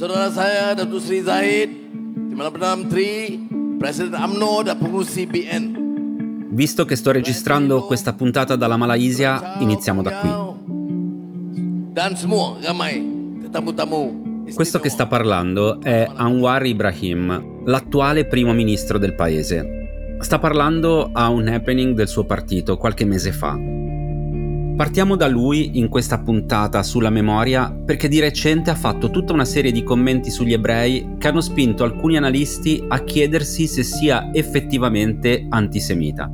Saudara saya Datuk Seri Zahid, Timbalan Perdana Menteri, Presiden UMNO dan pengurus CBN. Visto che sto registrando questa puntata dalla Malaysia, iniziamo da qui. Dan semua ramai tetamu-tamu Questo che sta parlando è Anwar Ibrahim, l'attuale primo ministro del paese. Sta parlando a un happening del suo partito qualche mese fa. Partiamo da lui in questa puntata sulla memoria perché di recente ha fatto tutta una serie di commenti sugli ebrei che hanno spinto alcuni analisti a chiedersi se sia effettivamente antisemita.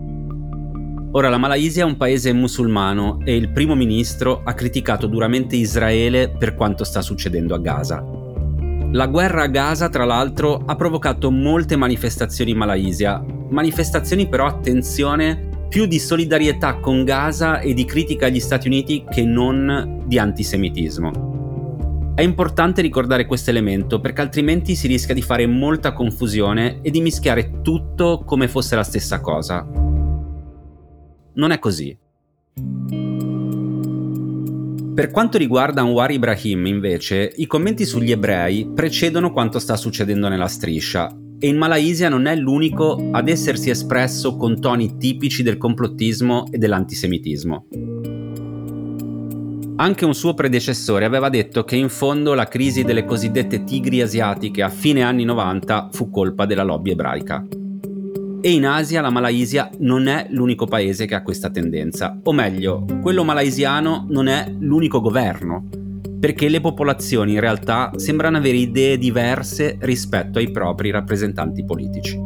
Ora la Malaysia è un paese musulmano e il primo ministro ha criticato duramente Israele per quanto sta succedendo a Gaza. La guerra a Gaza, tra l'altro, ha provocato molte manifestazioni in Malaysia, manifestazioni però, attenzione, più di solidarietà con Gaza e di critica agli Stati Uniti che non di antisemitismo. È importante ricordare questo elemento perché altrimenti si rischia di fare molta confusione e di mischiare tutto come fosse la stessa cosa. Non è così. Per quanto riguarda Anwar Ibrahim, invece, i commenti sugli ebrei precedono quanto sta succedendo nella striscia e in Malaysia non è l'unico ad essersi espresso con toni tipici del complottismo e dell'antisemitismo. Anche un suo predecessore aveva detto che in fondo la crisi delle cosiddette tigri asiatiche a fine anni 90 fu colpa della lobby ebraica. E in Asia la Malaysia non è l'unico paese che ha questa tendenza, o meglio, quello malaysiano non è l'unico governo, perché le popolazioni in realtà sembrano avere idee diverse rispetto ai propri rappresentanti politici.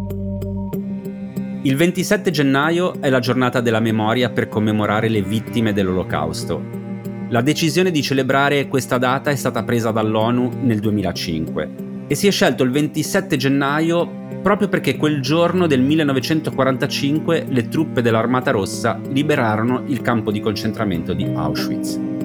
Il 27 gennaio è la giornata della memoria per commemorare le vittime dell'Olocausto. La decisione di celebrare questa data è stata presa dall'ONU nel 2005 e si è scelto il 27 gennaio proprio perché quel giorno del 1945 le truppe dell'Armata Rossa liberarono il campo di concentramento di Auschwitz.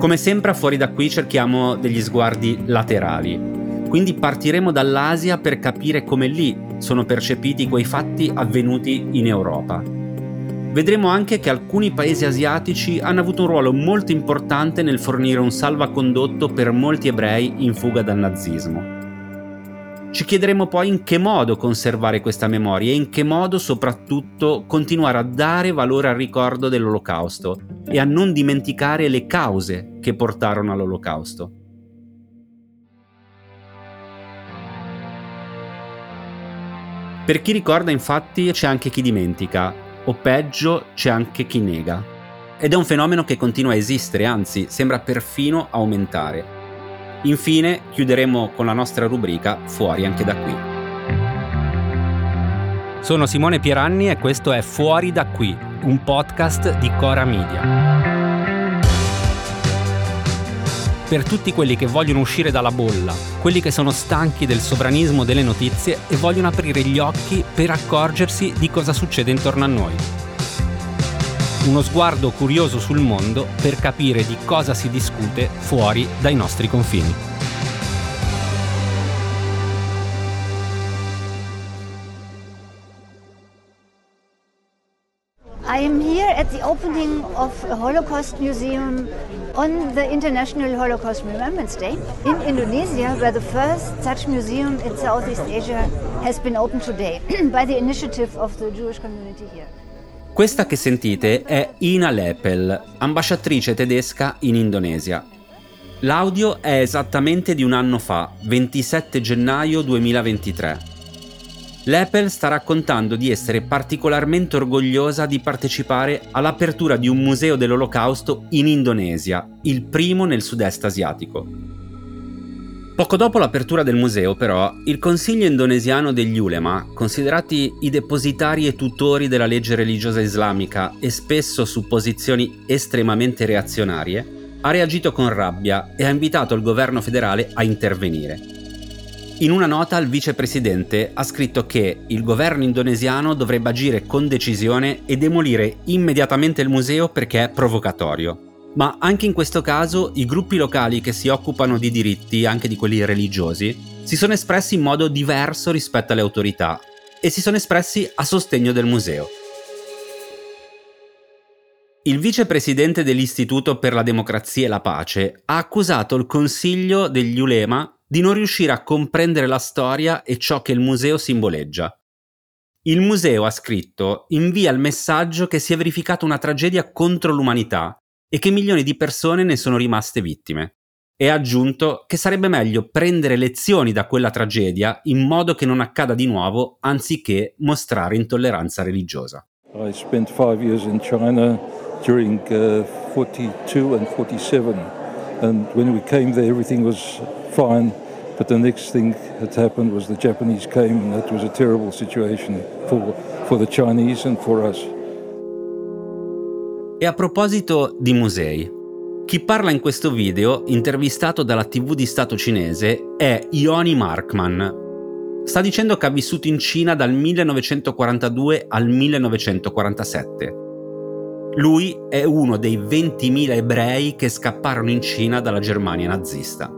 Come sempre fuori da qui cerchiamo degli sguardi laterali, quindi partiremo dall'Asia per capire come lì sono percepiti quei fatti avvenuti in Europa. Vedremo anche che alcuni paesi asiatici hanno avuto un ruolo molto importante nel fornire un salvacondotto per molti ebrei in fuga dal nazismo. Ci chiederemo poi in che modo conservare questa memoria e in che modo soprattutto continuare a dare valore al ricordo dell'Olocausto e a non dimenticare le cause che portarono all'Olocausto. Per chi ricorda infatti c'è anche chi dimentica, o peggio c'è anche chi nega. Ed è un fenomeno che continua a esistere, anzi sembra perfino aumentare. Infine chiuderemo con la nostra rubrica Fuori anche da qui. Sono Simone Pieranni e questo è Fuori da qui, un podcast di Cora Media. Per tutti quelli che vogliono uscire dalla bolla, quelli che sono stanchi del sovranismo delle notizie e vogliono aprire gli occhi per accorgersi di cosa succede intorno a noi uno sguardo curioso sul mondo per capire di cosa si discute fuori dai nostri confini. Opening of a Holocaust Museum on the International Holocaust Remembrance Day in Indonesia, where the first such museum in Southeast Asia has been opened today by the initiative of the Jewish community here. Questa che sentite è Ina Lepel, ambasciatrice tedesca in Indonesia. L'audio è esattamente di un anno fa, 27 gennaio 2023. Lepel sta raccontando di essere particolarmente orgogliosa di partecipare all'apertura di un museo dell'Olocausto in Indonesia, il primo nel sud-est asiatico. Poco dopo l'apertura del museo, però, il Consiglio indonesiano degli ulema, considerati i depositari e tutori della legge religiosa islamica e spesso su posizioni estremamente reazionarie, ha reagito con rabbia e ha invitato il governo federale a intervenire. In una nota il vicepresidente ha scritto che il governo indonesiano dovrebbe agire con decisione e demolire immediatamente il museo perché è provocatorio. Ma anche in questo caso i gruppi locali che si occupano di diritti, anche di quelli religiosi, si sono espressi in modo diverso rispetto alle autorità e si sono espressi a sostegno del museo. Il vicepresidente dell'Istituto per la Democrazia e la Pace ha accusato il Consiglio degli Ulema di non riuscire a comprendere la storia e ciò che il museo simboleggia. Il museo, ha scritto, invia il messaggio che si è verificata una tragedia contro l'umanità e che milioni di persone ne sono rimaste vittime. E ha aggiunto che sarebbe meglio prendere lezioni da quella tragedia in modo che non accada di nuovo anziché mostrare intolleranza religiosa. I spent five years in China during uh, 42 and 47. And when we came there, everything was fine. But the next thing that happened was the Japanese came, and that was a terrible situation for, for the Chinese and for us. E a proposito di musei, chi parla in questo video, intervistato dalla TV di Stato cinese, è Ioni Markman. Sta dicendo che ha vissuto in Cina dal 1942 al 1947 lui è uno dei 20.000 ebrei che scapparono in Cina dalla Germania nazista.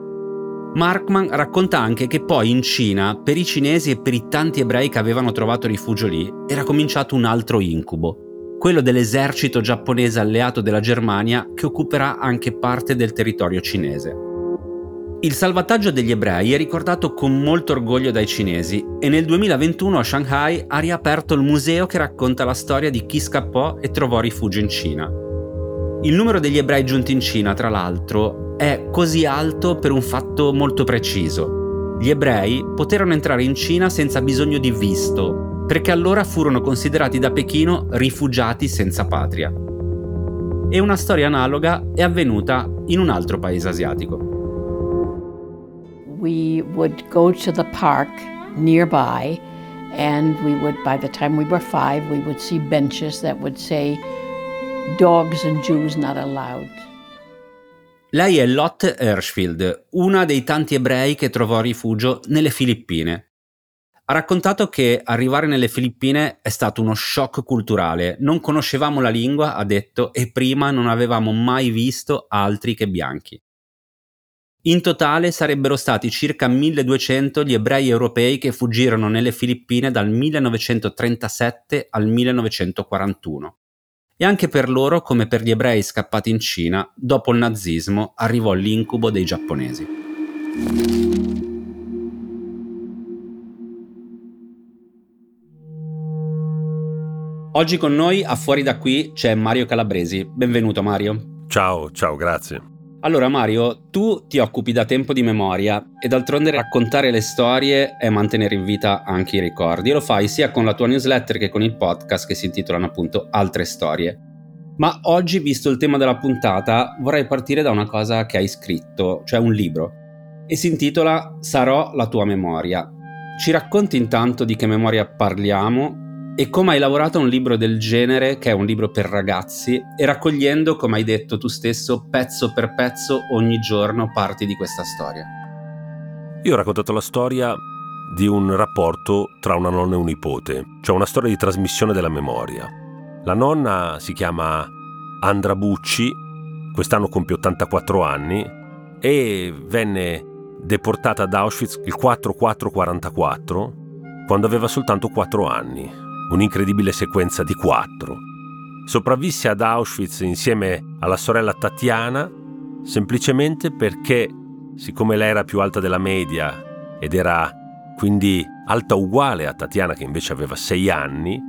Markman racconta anche che poi in Cina, per i cinesi e per i tanti ebrei che avevano trovato rifugio lì, era cominciato un altro incubo, quello dell'esercito giapponese alleato della Germania che occuperà anche parte del territorio cinese. Il salvataggio degli ebrei è ricordato con molto orgoglio dai cinesi e nel 2021 a Shanghai ha riaperto il museo che racconta la storia di chi scappò e trovò rifugio in Cina. Il numero degli ebrei giunti in Cina, tra l'altro, è così alto per un fatto molto preciso. Gli ebrei poterono entrare in Cina senza bisogno di visto, perché allora furono considerati da Pechino rifugiati senza patria. E una storia analoga è avvenuta in un altro paese asiatico. We would go to the park nearby and we would by the time we were five we would see benches that would say dogs and jews not allowed lei è Lotte Hirschfield, una dei tanti ebrei che trovò rifugio nelle Filippine. Ha raccontato che arrivare nelle Filippine è stato uno shock culturale. Non conoscevamo la lingua, ha detto, e prima non avevamo mai visto altri che bianchi. In totale sarebbero stati circa 1200 gli ebrei europei che fuggirono nelle Filippine dal 1937 al 1941. E anche per loro, come per gli ebrei scappati in Cina, dopo il nazismo arrivò l'incubo dei giapponesi. Oggi con noi, a fuori da qui, c'è Mario Calabresi. Benvenuto Mario. Ciao, ciao, grazie. Allora Mario, tu ti occupi da tempo di memoria e d'altronde raccontare le storie è mantenere in vita anche i ricordi e lo fai sia con la tua newsletter che con il podcast che si intitolano appunto Altre storie. Ma oggi, visto il tema della puntata, vorrei partire da una cosa che hai scritto, cioè un libro, e si intitola Sarò la tua memoria. Ci racconti intanto di che memoria parliamo e come hai lavorato a un libro del genere, che è un libro per ragazzi, e raccogliendo, come hai detto tu stesso, pezzo per pezzo ogni giorno parti di questa storia. Io ho raccontato la storia di un rapporto tra una nonna e un nipote, cioè una storia di trasmissione della memoria. La nonna si chiama Andra Bucci, quest'anno compie 84 anni e venne deportata ad Auschwitz il 4444 quando aveva soltanto 4 anni un'incredibile sequenza di quattro. Sopravvisse ad Auschwitz insieme alla sorella Tatiana semplicemente perché, siccome lei era più alta della media ed era quindi alta uguale a Tatiana che invece aveva sei anni,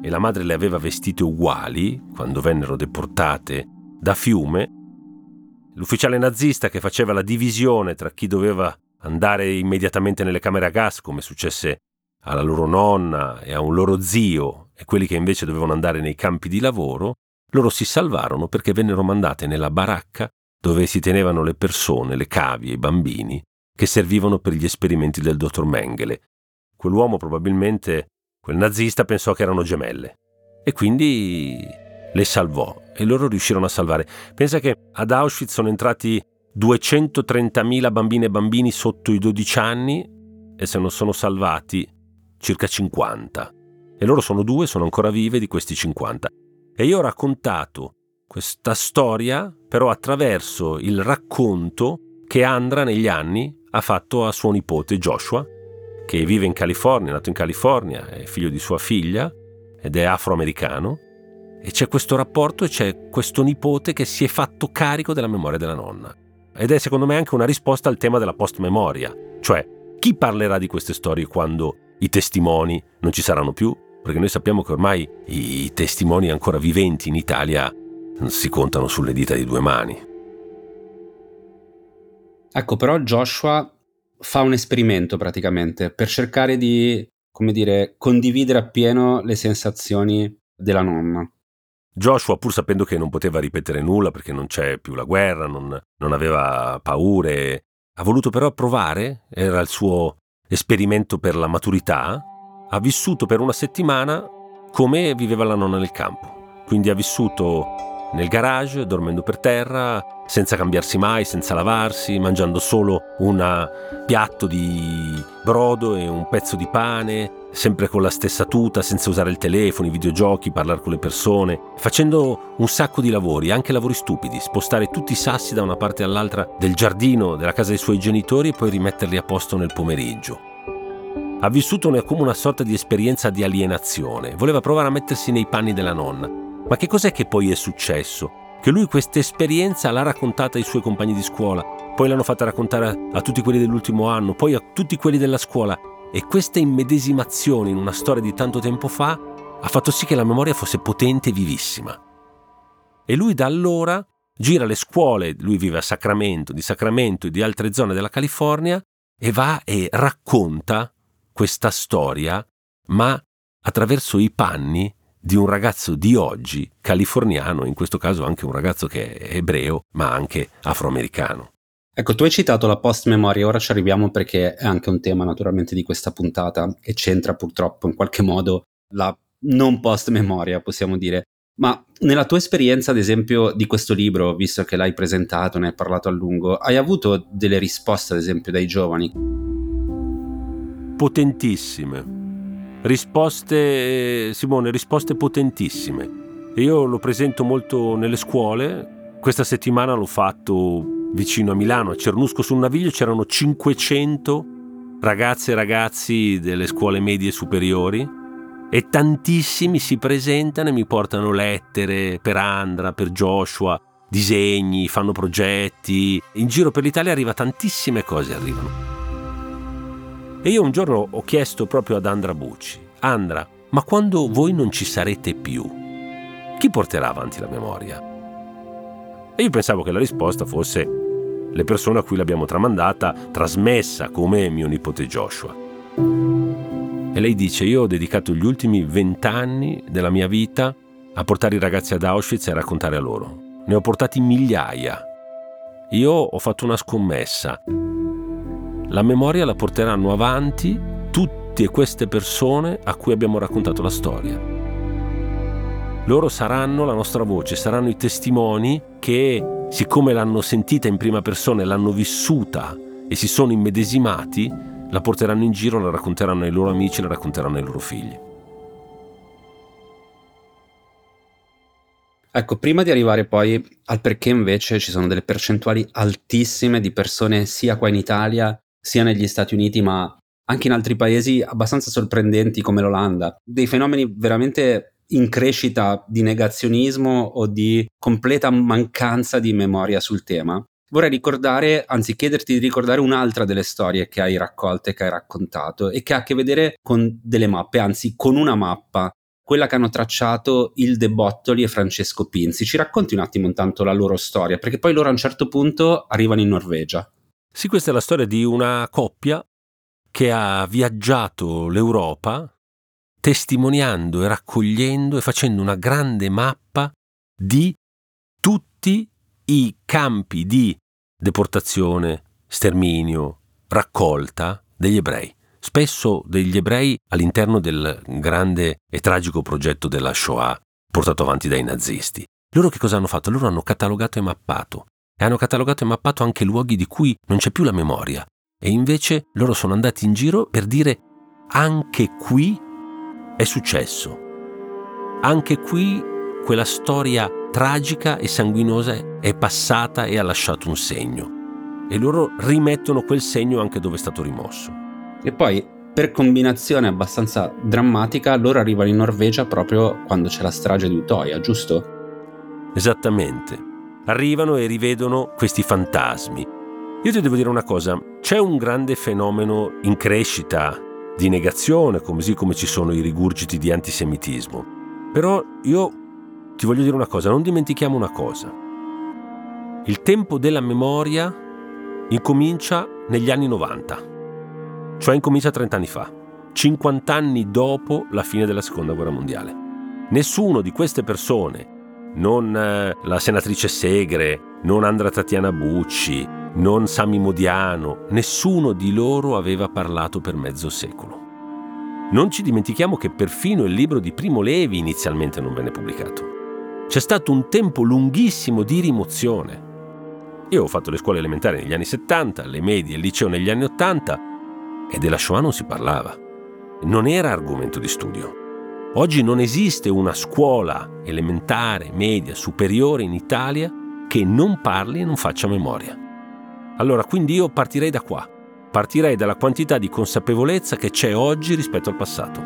e la madre le aveva vestite uguali quando vennero deportate da Fiume, l'ufficiale nazista che faceva la divisione tra chi doveva andare immediatamente nelle camere a gas, come successe alla loro nonna e a un loro zio e quelli che invece dovevano andare nei campi di lavoro, loro si salvarono perché vennero mandate nella baracca dove si tenevano le persone, le cavie, i bambini, che servivano per gli esperimenti del dottor Mengele. Quell'uomo probabilmente, quel nazista, pensò che erano gemelle. E quindi le salvò e loro riuscirono a salvare. Pensa che ad Auschwitz sono entrati 230.000 bambine e bambini sotto i 12 anni e se non sono salvati circa 50. E loro sono due, sono ancora vive di questi 50. E io ho raccontato questa storia però attraverso il racconto che Andra negli anni ha fatto a suo nipote Joshua, che vive in California, è nato in California, è figlio di sua figlia ed è afroamericano. E c'è questo rapporto e c'è questo nipote che si è fatto carico della memoria della nonna. Ed è secondo me anche una risposta al tema della post-memoria, cioè chi parlerà di queste storie quando i testimoni non ci saranno più? Perché noi sappiamo che ormai i testimoni ancora viventi in Italia si contano sulle dita di due mani. Ecco, però Joshua fa un esperimento praticamente per cercare di, come dire, condividere appieno le sensazioni della nonna. Joshua, pur sapendo che non poteva ripetere nulla perché non c'è più la guerra, non, non aveva paure, ha voluto però provare, era il suo esperimento per la maturità, ha vissuto per una settimana come viveva la nonna nel campo. Quindi ha vissuto nel garage, dormendo per terra, senza cambiarsi mai, senza lavarsi, mangiando solo un piatto di brodo e un pezzo di pane, sempre con la stessa tuta, senza usare il telefono, i videogiochi, parlare con le persone, facendo un sacco di lavori, anche lavori stupidi, spostare tutti i sassi da una parte all'altra del giardino della casa dei suoi genitori e poi rimetterli a posto nel pomeriggio. Ha vissuto come una sorta di esperienza di alienazione, voleva provare a mettersi nei panni della nonna. Ma che cos'è che poi è successo? Che lui questa esperienza l'ha raccontata ai suoi compagni di scuola, poi l'hanno fatta raccontare a tutti quelli dell'ultimo anno, poi a tutti quelli della scuola e questa immedesimazione in una storia di tanto tempo fa ha fatto sì che la memoria fosse potente e vivissima. E lui da allora gira le scuole, lui vive a Sacramento, di Sacramento e di altre zone della California, e va e racconta questa storia, ma attraverso i panni di un ragazzo di oggi, californiano, in questo caso anche un ragazzo che è ebreo, ma anche afroamericano. Ecco, tu hai citato la post-memoria, ora ci arriviamo perché è anche un tema naturalmente di questa puntata e c'entra purtroppo in qualche modo la non post-memoria, possiamo dire. Ma nella tua esperienza, ad esempio, di questo libro, visto che l'hai presentato, ne hai parlato a lungo, hai avuto delle risposte, ad esempio, dai giovani? Potentissime. Risposte, Simone, risposte potentissime. Io lo presento molto nelle scuole. Questa settimana l'ho fatto vicino a Milano, a Cernusco sul Naviglio, c'erano 500 ragazze e ragazzi delle scuole medie superiori e tantissimi si presentano e mi portano lettere per Andra, per Joshua, disegni, fanno progetti. In giro per l'Italia arriva tantissime cose, arrivano. E io un giorno ho chiesto proprio ad Andra Bucci, Andra, ma quando voi non ci sarete più, chi porterà avanti la memoria? E io pensavo che la risposta fosse le persone a cui l'abbiamo tramandata, trasmessa come mio nipote Joshua. E lei dice, io ho dedicato gli ultimi vent'anni della mia vita a portare i ragazzi ad Auschwitz e a raccontare a loro. Ne ho portati migliaia. Io ho fatto una scommessa. La memoria la porteranno avanti tutte queste persone a cui abbiamo raccontato la storia. Loro saranno la nostra voce, saranno i testimoni che, siccome l'hanno sentita in prima persona e l'hanno vissuta e si sono immedesimati, la porteranno in giro, la racconteranno ai loro amici, la racconteranno ai loro figli. Ecco, prima di arrivare poi al perché invece ci sono delle percentuali altissime di persone sia qua in Italia sia negli Stati Uniti, ma anche in altri paesi abbastanza sorprendenti come l'Olanda, dei fenomeni veramente in crescita di negazionismo o di completa mancanza di memoria sul tema. Vorrei ricordare, anzi chiederti di ricordare un'altra delle storie che hai raccolte, che hai raccontato e che ha a che vedere con delle mappe, anzi con una mappa, quella che hanno tracciato il De Bottoli e Francesco Pinzi. Ci racconti un attimo intanto la loro storia, perché poi loro a un certo punto arrivano in Norvegia. Sì, questa è la storia di una coppia che ha viaggiato l'Europa testimoniando e raccogliendo e facendo una grande mappa di tutti i campi di deportazione, sterminio, raccolta degli ebrei, spesso degli ebrei all'interno del grande e tragico progetto della Shoah portato avanti dai nazisti. Loro che cosa hanno fatto? Loro hanno catalogato e mappato. E hanno catalogato e mappato anche luoghi di cui non c'è più la memoria. E invece loro sono andati in giro per dire anche qui è successo. Anche qui quella storia tragica e sanguinosa è passata e ha lasciato un segno. E loro rimettono quel segno anche dove è stato rimosso. E poi, per combinazione abbastanza drammatica, loro arrivano in Norvegia proprio quando c'è la strage di Utoya, giusto? Esattamente. Arrivano e rivedono questi fantasmi. Io ti devo dire una cosa, c'è un grande fenomeno in crescita di negazione, così come ci sono i rigurgiti di antisemitismo. Però io ti voglio dire una cosa, non dimentichiamo una cosa. Il tempo della memoria incomincia negli anni 90, cioè incomincia 30 anni fa, 50 anni dopo la fine della seconda guerra mondiale. Nessuno di queste persone non eh, la senatrice Segre, non Andra Tatiana Bucci, non Sami Modiano, nessuno di loro aveva parlato per mezzo secolo. Non ci dimentichiamo che perfino il libro di Primo Levi inizialmente non venne pubblicato. C'è stato un tempo lunghissimo di rimozione. Io ho fatto le scuole elementari negli anni 70, le medie e il liceo negli anni 80 e della Shoah non si parlava. Non era argomento di studio. Oggi non esiste una scuola elementare, media, superiore in Italia che non parli e non faccia memoria. Allora, quindi io partirei da qua. Partirei dalla quantità di consapevolezza che c'è oggi rispetto al passato.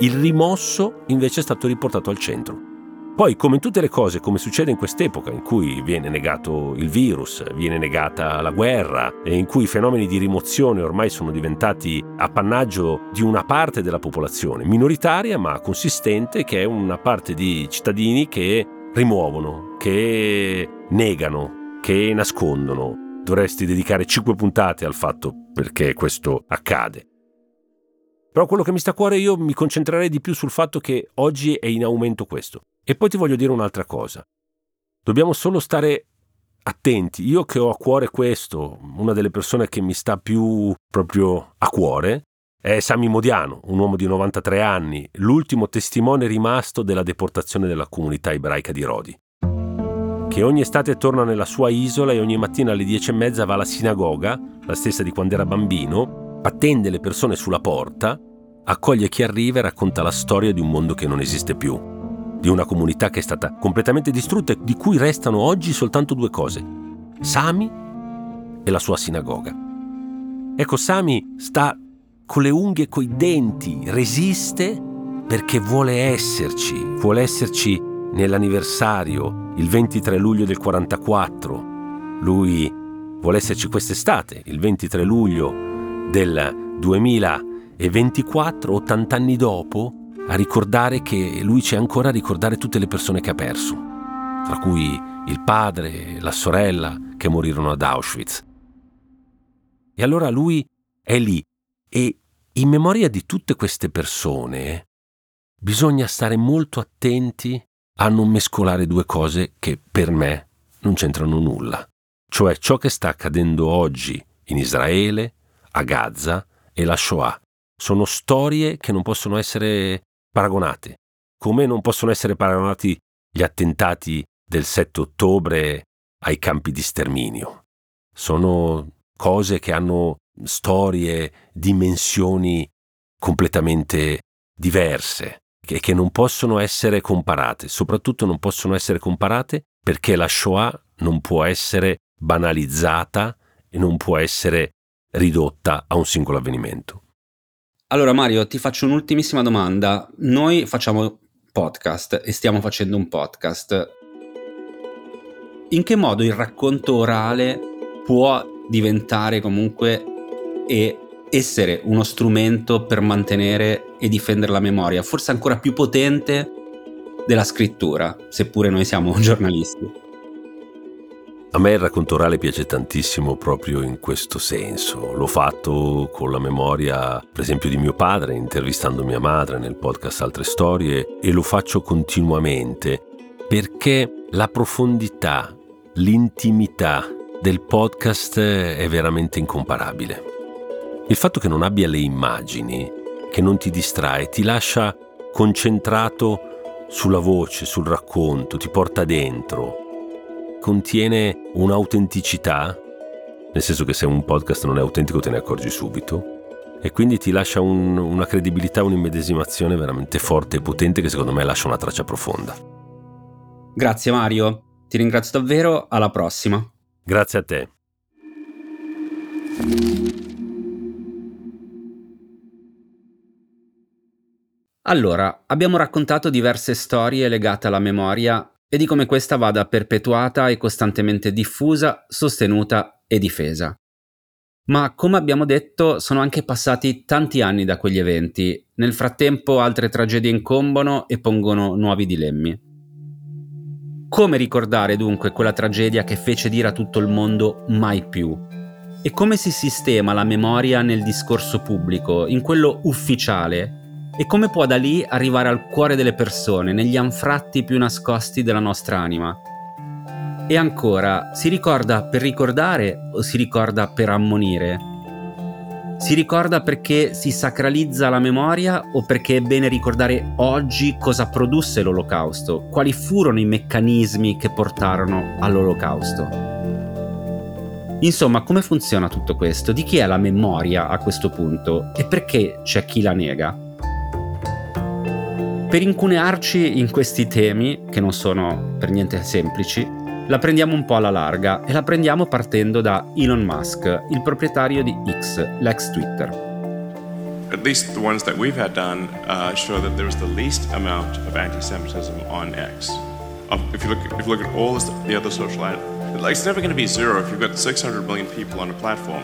Il rimosso invece è stato riportato al centro. Poi, come in tutte le cose, come succede in quest'epoca in cui viene negato il virus, viene negata la guerra e in cui i fenomeni di rimozione ormai sono diventati appannaggio di una parte della popolazione, minoritaria ma consistente, che è una parte di cittadini che rimuovono, che negano, che nascondono. Dovresti dedicare cinque puntate al fatto perché questo accade. Però quello che mi sta a cuore io mi concentrerei di più sul fatto che oggi è in aumento questo. E poi ti voglio dire un'altra cosa. Dobbiamo solo stare attenti. Io che ho a cuore questo, una delle persone che mi sta più proprio a cuore, è Sami Modiano, un uomo di 93 anni, l'ultimo testimone rimasto della deportazione della comunità ebraica di Rodi, che ogni estate torna nella sua isola e ogni mattina alle 10 e mezza va alla sinagoga, la stessa di quando era bambino, attende le persone sulla porta, accoglie chi arriva e racconta la storia di un mondo che non esiste più di una comunità che è stata completamente distrutta e di cui restano oggi soltanto due cose, Sami e la sua sinagoga. Ecco, Sami sta con le unghie e coi denti, resiste perché vuole esserci, vuole esserci nell'anniversario, il 23 luglio del 44. Lui vuole esserci quest'estate, il 23 luglio del 2024, 80 anni dopo, a ricordare che lui c'è ancora a ricordare tutte le persone che ha perso, tra cui il padre la sorella che morirono ad Auschwitz. E allora lui è lì e in memoria di tutte queste persone bisogna stare molto attenti a non mescolare due cose che per me non c'entrano nulla, cioè ciò che sta accadendo oggi in Israele, a Gaza e la Shoah. Sono storie che non possono essere paragonate, come non possono essere paragonati gli attentati del 7 ottobre ai campi di sterminio. Sono cose che hanno storie, dimensioni completamente diverse e che non possono essere comparate, soprattutto non possono essere comparate perché la Shoah non può essere banalizzata e non può essere ridotta a un singolo avvenimento. Allora Mario, ti faccio un'ultimissima domanda. Noi facciamo podcast e stiamo facendo un podcast. In che modo il racconto orale può diventare comunque e essere uno strumento per mantenere e difendere la memoria, forse ancora più potente della scrittura, seppure noi siamo giornalisti? A me il racconto orale piace tantissimo proprio in questo senso. L'ho fatto con la memoria, per esempio, di mio padre, intervistando mia madre nel podcast Altre Storie e lo faccio continuamente perché la profondità, l'intimità del podcast è veramente incomparabile. Il fatto che non abbia le immagini, che non ti distrae, ti lascia concentrato sulla voce, sul racconto, ti porta dentro, contiene un'autenticità, nel senso che se un podcast non è autentico te ne accorgi subito, e quindi ti lascia un, una credibilità, un'immedesimazione veramente forte e potente che secondo me lascia una traccia profonda. Grazie Mario, ti ringrazio davvero, alla prossima. Grazie a te. Allora, abbiamo raccontato diverse storie legate alla memoria e di come questa vada perpetuata e costantemente diffusa, sostenuta e difesa. Ma come abbiamo detto, sono anche passati tanti anni da quegli eventi. Nel frattempo altre tragedie incombono e pongono nuovi dilemmi. Come ricordare dunque quella tragedia che fece dire a tutto il mondo mai più? E come si sistema la memoria nel discorso pubblico, in quello ufficiale, e come può da lì arrivare al cuore delle persone, negli anfratti più nascosti della nostra anima. E ancora, si ricorda per ricordare o si ricorda per ammonire? Si ricorda perché si sacralizza la memoria o perché è bene ricordare oggi cosa produsse l'olocausto? Quali furono i meccanismi che portarono all'olocausto? Insomma, come funziona tutto questo? Di chi è la memoria a questo punto? E perché c'è chi la nega? Per incunearci in questi temi, che non sono per niente semplici, la prendiamo un po' alla larga e la prendiamo partendo da Elon Musk, il proprietario di X, l'ex Twitter. At least the ones that we've had done uh, show that there was the least amount of anti-Semitism on X. If you look, if you look at all the other social, like it's never going to be zero if you've got 600 million people on a platform.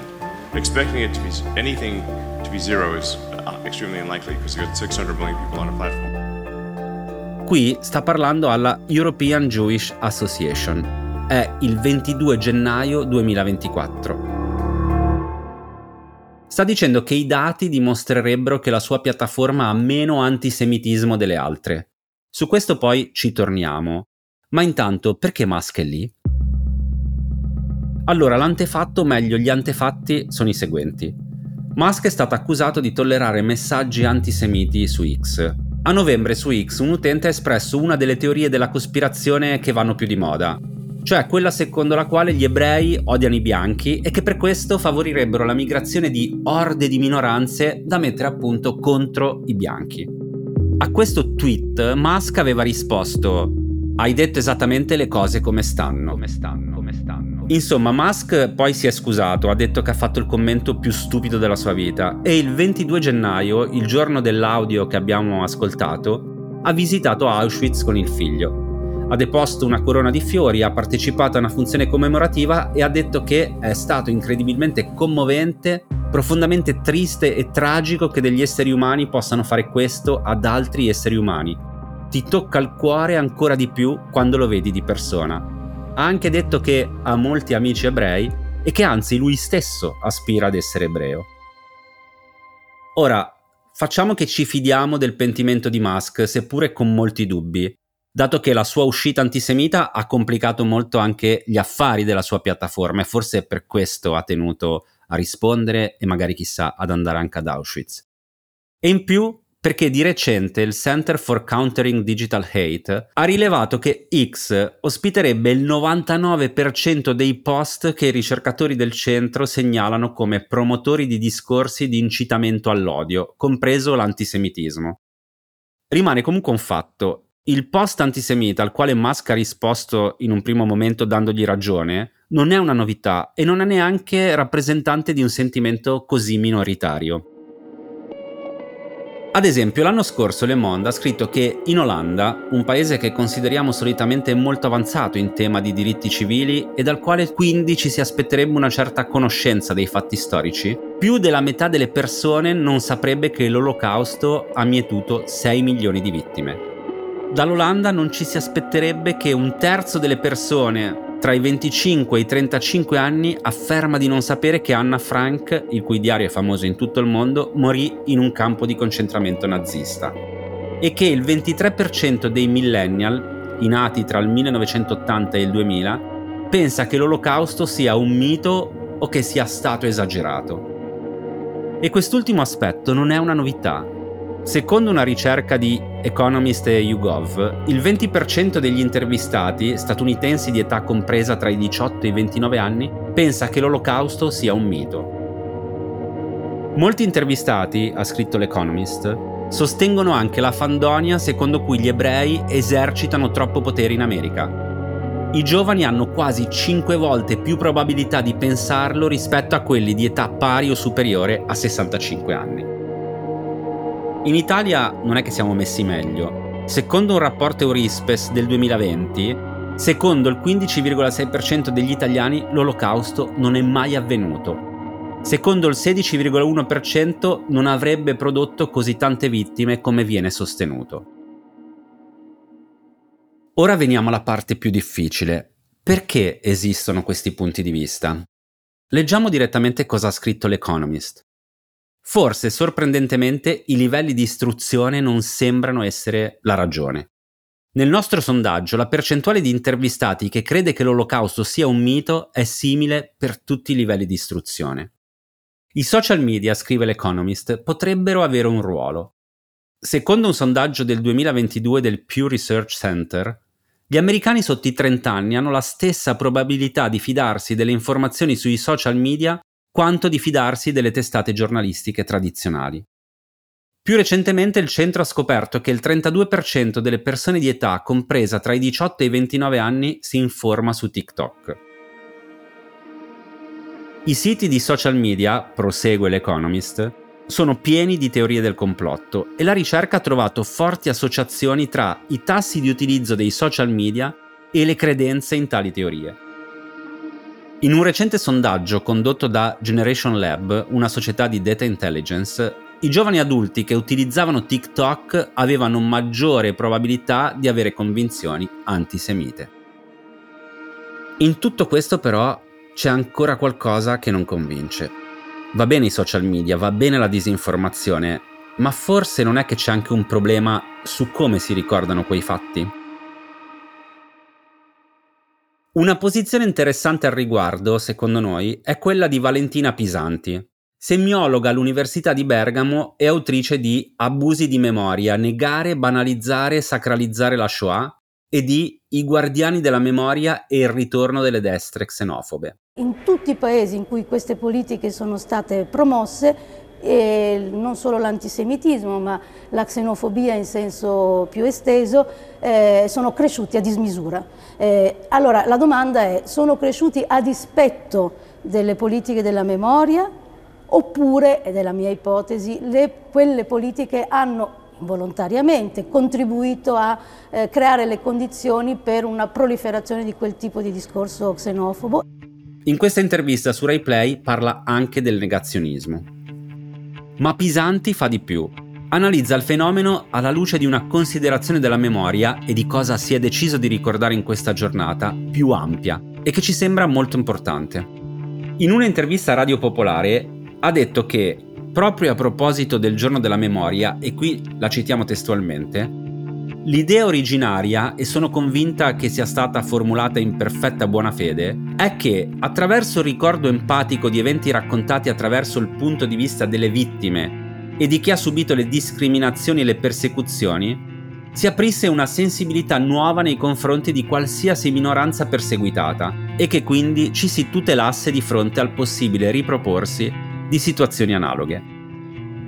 Expecting it to be anything to be zero is uh, extremely unlikely because you've got 600 million people on a platform. Qui sta parlando alla European Jewish Association. È il 22 gennaio 2024. Sta dicendo che i dati dimostrerebbero che la sua piattaforma ha meno antisemitismo delle altre. Su questo poi ci torniamo. Ma intanto, perché Musk è lì? Allora, l'antefatto, o meglio gli antefatti, sono i seguenti. Musk è stato accusato di tollerare messaggi antisemiti su X, a novembre su X un utente ha espresso una delle teorie della cospirazione che vanno più di moda, cioè quella secondo la quale gli ebrei odiano i bianchi e che per questo favorirebbero la migrazione di orde di minoranze da mettere appunto contro i bianchi. A questo tweet Musk aveva risposto: Hai detto esattamente le cose come stanno. Come stanno, come stanno. Insomma, Musk poi si è scusato, ha detto che ha fatto il commento più stupido della sua vita e il 22 gennaio, il giorno dell'audio che abbiamo ascoltato, ha visitato Auschwitz con il figlio. Ha deposto una corona di fiori, ha partecipato a una funzione commemorativa e ha detto che è stato incredibilmente commovente, profondamente triste e tragico che degli esseri umani possano fare questo ad altri esseri umani. Ti tocca il cuore ancora di più quando lo vedi di persona ha anche detto che ha molti amici ebrei e che anzi lui stesso aspira ad essere ebreo. Ora, facciamo che ci fidiamo del pentimento di Musk, seppure con molti dubbi, dato che la sua uscita antisemita ha complicato molto anche gli affari della sua piattaforma e forse per questo ha tenuto a rispondere e magari chissà ad andare anche ad Auschwitz. E in più perché di recente il Center for Countering Digital Hate ha rilevato che X ospiterebbe il 99% dei post che i ricercatori del centro segnalano come promotori di discorsi di incitamento all'odio, compreso l'antisemitismo. Rimane comunque un fatto. Il post antisemita al quale Musk ha risposto in un primo momento dandogli ragione non è una novità e non è neanche rappresentante di un sentimento così minoritario. Ad esempio, l'anno scorso Le Monde ha scritto che in Olanda, un paese che consideriamo solitamente molto avanzato in tema di diritti civili e dal quale quindi ci si aspetterebbe una certa conoscenza dei fatti storici, più della metà delle persone non saprebbe che l'Olocausto ha mietuto 6 milioni di vittime. Dall'Olanda non ci si aspetterebbe che un terzo delle persone tra i 25 e i 35 anni afferma di non sapere che Anna Frank, il cui diario è famoso in tutto il mondo, morì in un campo di concentramento nazista e che il 23% dei millennial, i nati tra il 1980 e il 2000, pensa che l'olocausto sia un mito o che sia stato esagerato. E quest'ultimo aspetto non è una novità. Secondo una ricerca di Economist e YouGov, il 20% degli intervistati statunitensi di età compresa tra i 18 e i 29 anni pensa che l'olocausto sia un mito. Molti intervistati, ha scritto l'Economist, sostengono anche la fandonia secondo cui gli ebrei esercitano troppo potere in America. I giovani hanno quasi 5 volte più probabilità di pensarlo rispetto a quelli di età pari o superiore a 65 anni. In Italia non è che siamo messi meglio. Secondo un rapporto Eurispes del 2020, secondo il 15,6% degli italiani l'olocausto non è mai avvenuto. Secondo il 16,1% non avrebbe prodotto così tante vittime come viene sostenuto. Ora veniamo alla parte più difficile. Perché esistono questi punti di vista? Leggiamo direttamente cosa ha scritto l'Economist. Forse, sorprendentemente, i livelli di istruzione non sembrano essere la ragione. Nel nostro sondaggio la percentuale di intervistati che crede che l'olocausto sia un mito è simile per tutti i livelli di istruzione. I social media, scrive l'Economist, potrebbero avere un ruolo. Secondo un sondaggio del 2022 del Pew Research Center, gli americani sotto i 30 anni hanno la stessa probabilità di fidarsi delle informazioni sui social media quanto di fidarsi delle testate giornalistiche tradizionali. Più recentemente il centro ha scoperto che il 32% delle persone di età compresa tra i 18 e i 29 anni si informa su TikTok. I siti di social media, prosegue l'Economist, sono pieni di teorie del complotto e la ricerca ha trovato forti associazioni tra i tassi di utilizzo dei social media e le credenze in tali teorie. In un recente sondaggio condotto da Generation Lab, una società di data intelligence, i giovani adulti che utilizzavano TikTok avevano maggiore probabilità di avere convinzioni antisemite. In tutto questo però c'è ancora qualcosa che non convince. Va bene i social media, va bene la disinformazione, ma forse non è che c'è anche un problema su come si ricordano quei fatti? Una posizione interessante al riguardo, secondo noi, è quella di Valentina Pisanti, semiologa all'Università di Bergamo e autrice di Abusi di memoria, negare, banalizzare e sacralizzare la Shoah e di I guardiani della memoria e il ritorno delle destre xenofobe. In tutti i paesi in cui queste politiche sono state promosse e non solo l'antisemitismo ma la xenofobia in senso più esteso eh, sono cresciuti a dismisura. Eh, allora la domanda è, sono cresciuti a dispetto delle politiche della memoria oppure, ed è la mia ipotesi, le, quelle politiche hanno volontariamente contribuito a eh, creare le condizioni per una proliferazione di quel tipo di discorso xenofobo. In questa intervista su RaiPlay parla anche del negazionismo. Ma Pisanti fa di più. Analizza il fenomeno alla luce di una considerazione della memoria e di cosa si è deciso di ricordare in questa giornata più ampia e che ci sembra molto importante. In un'intervista a Radio Popolare ha detto che, proprio a proposito del giorno della memoria, e qui la citiamo testualmente, L'idea originaria, e sono convinta che sia stata formulata in perfetta buona fede, è che attraverso il ricordo empatico di eventi raccontati attraverso il punto di vista delle vittime e di chi ha subito le discriminazioni e le persecuzioni, si aprisse una sensibilità nuova nei confronti di qualsiasi minoranza perseguitata e che quindi ci si tutelasse di fronte al possibile riproporsi di situazioni analoghe.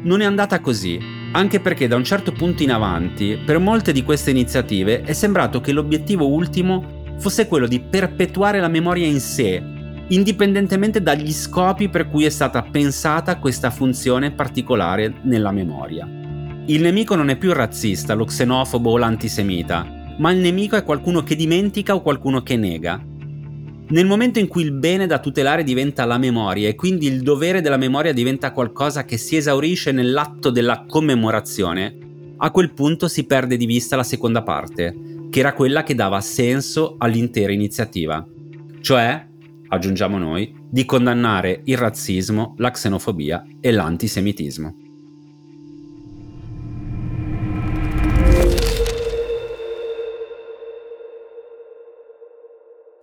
Non è andata così anche perché da un certo punto in avanti, per molte di queste iniziative è sembrato che l'obiettivo ultimo fosse quello di perpetuare la memoria in sé, indipendentemente dagli scopi per cui è stata pensata questa funzione particolare nella memoria. Il nemico non è più il razzista, lo xenofobo o l'antisemita, ma il nemico è qualcuno che dimentica o qualcuno che nega, nel momento in cui il bene da tutelare diventa la memoria e quindi il dovere della memoria diventa qualcosa che si esaurisce nell'atto della commemorazione, a quel punto si perde di vista la seconda parte, che era quella che dava senso all'intera iniziativa. Cioè, aggiungiamo noi, di condannare il razzismo, la xenofobia e l'antisemitismo.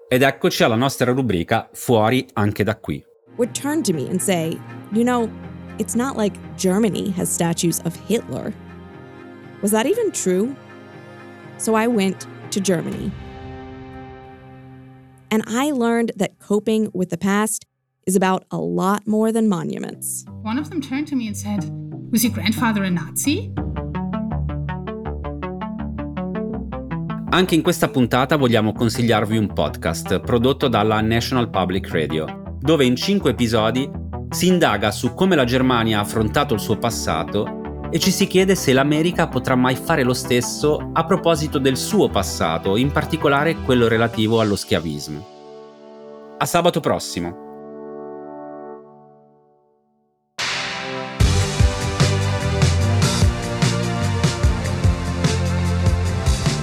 Ed eccoci alla nostra rubrica Fuori anche da qui. Would turn to me and say, you know, it's not like Germany has statues of Hitler. Was that even true? So I went to Germany. And I learned that coping with the past is about a lot more than monuments. One of them turned to me and said, Was your grandfather a Nazi? Anche in questa puntata vogliamo consigliarvi un podcast prodotto dalla National Public Radio, dove in cinque episodi si indaga su come la Germania ha affrontato il suo passato e ci si chiede se l'America potrà mai fare lo stesso a proposito del suo passato, in particolare quello relativo allo schiavismo. A sabato prossimo!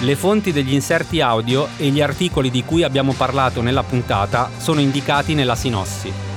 Le fonti degli inserti audio e gli articoli di cui abbiamo parlato nella puntata sono indicati nella sinossi.